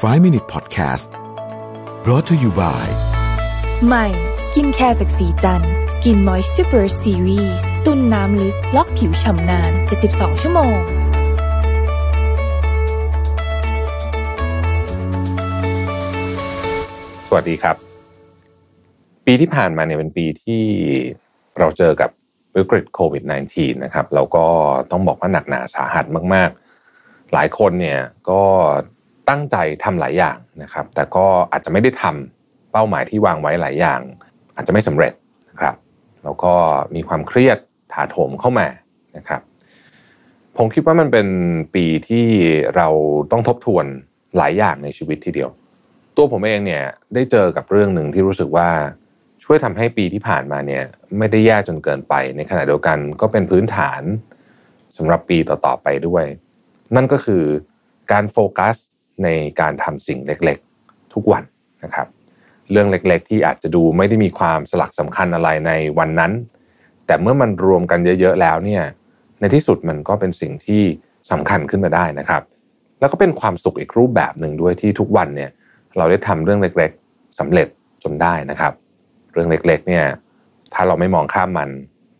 5 Minute Podcast brought to you by ใหม่ สกินแคร์จากศรีจันทร์ Skin Moisture Burst ซีรีส์ตุนน้ำลึก ล็อกผิวฉ่ำนาน 72 ชั่วโมง สวัสดีครับ ปีที่ผ่านมาเนี่ยเป็นปีที่เราเจอกับวิกฤตโควิด -19 นะครับแล้วก็ต้องบอกว่าหนักหนาสาหัสมาก ๆ หลายคนเนี่ยก็ ตั้งใจทำหลายอย่างนะครับ แต่ก็อาจจะไม่ได้ทำเป้าหมายที่วางไว้หลายอย่าง อาจจะไม่สำเร็จนะครับ แล้วก็มีความเครียดถาโถมเข้ามานะครับ ผมคิดว่ามันเป็นปีที่เราต้องทบทวนหลายอย่างในชีวิตทีเดียว ตัวผมเองเนี่ยได้เจอกับเรื่องหนึ่งที่รู้สึกว่าช่วยทำให้ปีที่ผ่านมาเนี่ยไม่ได้แย่จนเกินไป ในขณะเดียวกันก็เป็นพื้นฐานสำหรับปีต่อๆไปด้วย นั่นก็คือการโฟกัส ในการทำสิ่งเล็กๆ ทุกวันนะครับ เรื่องเล็กๆ ที่อาจจะดูไม่ได้มีความสลักสำคัญอะไรในวันนั้น แต่เมื่อมันรวมกันเยอะๆแล้วเนี่ยในที่สุดมันก็เป็นสิ่งที่สำคัญขึ้นมาได้นะครับ แล้วก็เป็นความสุขอีกรูปแบบหนึ่งด้วยที่ทุกวันเนี่ยเราได้ทำเรื่องเล็กๆสำเร็จจนได้นะครับ เรื่องเล็กๆเนี่ยถ้าเราไม่มองข้ามมัน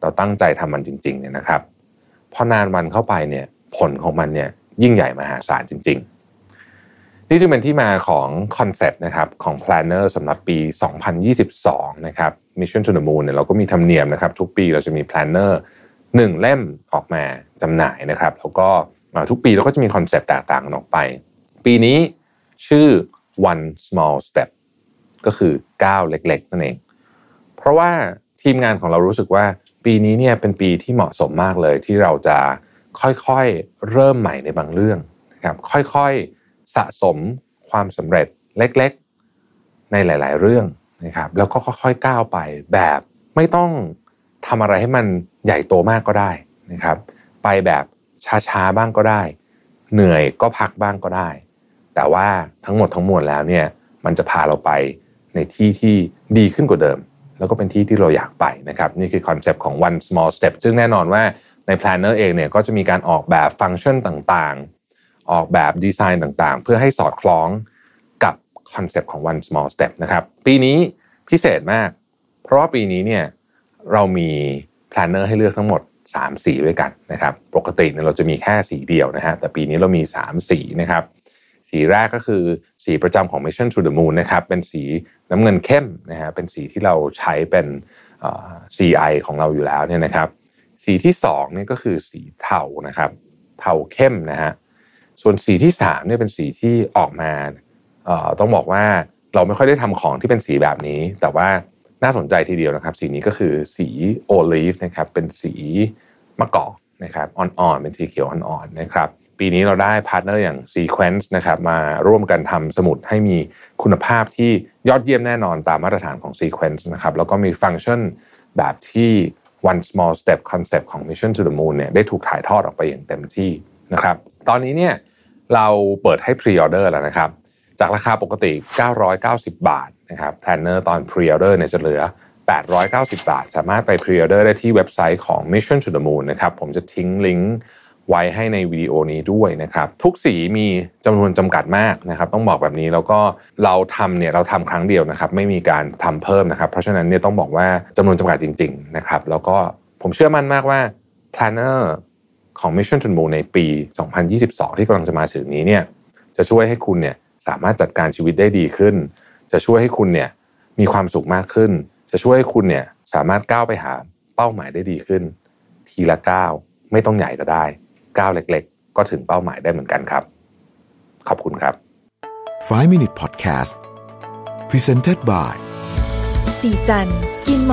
เราตั้งใจทำมันจริงๆเนี่ยนะครับพอนานวันเข้าไปเนี่ยผลของมันเนี่ยยิ่งใหญ่มหาศาลจริง ๆ นี่จึงเป็นที่มาของคอนเซปต์นะครับของ planner สำหรับปี 2022 นะครับ Mission to the Moon เนี่ยเราก็มีธรรมเนียมนะครับ ทุกปีเราจะมี planner หนึ่งเล่มออกมาจำหน่ายนะครับแล้วก็ทุกปีเราก็จะมีคอนเซปต์แตกต่างออกไป ปีนี้ชื่อ one small step ก็คือก้าวเล็กๆนั่นเอง เพราะว่าทีมงานของเรารู้สึกว่าปีนี้เนี่ยเป็นปีที่เหมาะสมมากเลยที่เราจะค่อยๆเริ่มใหม่ในบางเรื่องนะครับค่อยๆ สะสมความสำเร็จเล็กๆ ในหลาย ๆ เรื่องนะครับ แล้วก็ค่อยๆก้าวไปแบบไม่ต้องทำอะไรให้มันใหญ่โตมากก็ได้นะครับ ไปแบบช้าๆบ้างก็ได้ เหนื่อยก็พักบ้างก็ได้ แต่ว่าทั้งหมดทั้งมวลแล้วเนี่ยมันจะพาเราไปในที่ที่ดีขึ้นกว่าเดิม แล้วก็เป็นที่ที่เราอยากไปนะครับ นี่คือคอนเซปต์ของ one small step ซึ่งแน่นอนว่าใน planner เองเนี่ยก็จะมีการออกแบบฟังก์ชันต่างๆ ออกแบบดีไซน์ต่างๆ เพื่อให้สอดคล้องกับคอนเซปต์ของ one small step นะครับปีนี้พิเศษมาก เพราะว่าปีนี้เนี่ยเรามี planner ให้เลือกทั้งหมด 3 สีด้วยกันนะครับปกติเนี่ยเราจะมีแค่สีเดียวนะฮะแต่ปีนี้เรามี 3 สีนะครับสีแรกก็คือสีประจำของ Mission to the Moon นะครับเป็นสีน้ำเงินเข้มนะฮะเป็นสีที่เราใช้เป็น CI ของเราอยู่แล้วเนี่ยนะครับ สีที่2นี่ก็คือสีเทานะครับ เทาเข้มนะฮะ ส่วนสีที่3เนี่ยเป็นสีที่ออกมาต้องบอกว่าเราไม่ค่อยได้ทำของที่เป็นสีแบบนี้ แต่ว่าน่าสนใจทีเดียวนะครับ สีนี้ก็คือสีโอลีฟนะครับเป็นสีมะกอกนะครับอ่อนๆเป็นสีเขียวอ่อนๆนะครับปีนี้เราได้พาร์ทเนอร์อย่าง Sequence นะครับมาร่วมกันทำสมุดให้มีคุณภาพที่ยอดเยี่ยมแน่นอนตามมาตรฐานของ Sequence นะครับแล้วก็มีฟังก์ชันแบบที่ one small step concept ของ Mission to the Moon เนี่ยได้ถูกถ่ายทอดออกไปอย่างเต็มที่ นะครับ ตอนนี้เนี่ยเราเปิดให้พรีออเดอร์แล้วนะครับ จากราคาปกติ 990 บาทนะครับ planner ตอนพรีออเดอร์เนี่ยจะเหลือ 890 บาท สามารถไปพรีออเดอร์ได้ที่เว็บไซต์ของ Mission to the Moon นะครับ ผมจะทิ้งลิงก์ไว้ให้ในวิดีโอนี้ด้วยนะครับ ทุกสีมีจำนวนจำกัดมากนะครับ ต้องบอกแบบนี้แล้วก็เราทำเนี่ยเราทำครั้งเดียวนะครับ ไม่มีการทำเพิ่มนะครับ เพราะฉะนั้นเนี่ยต้องบอกว่าจำนวนจำกัดจริง ๆ นะครับ แล้วก็ผมเชื่อมั่นมากว่า Planner ของ Mission to the Moon ในปี 2022 ที่กำลังจะมาถึงนี้เนี่ยจะช่วยให้คุณเนี่ยสามารถจัดการชีวิตได้ดีขึ้น จะช่วยให้คุณเนี่ยมีความสุขมากขึ้น จะช่วยให้คุณเนี่ยสามารถก้าวไปหาเป้าหมายได้ดีขึ้น ทีละก้าวไม่ต้องใหญ่ก็ได้ก้าวเล็กๆ ก็ถึงเป้าหมายได้เหมือนกันครับ ขอบคุณครับ 5 Minute Podcast Presented by สีจันสกินม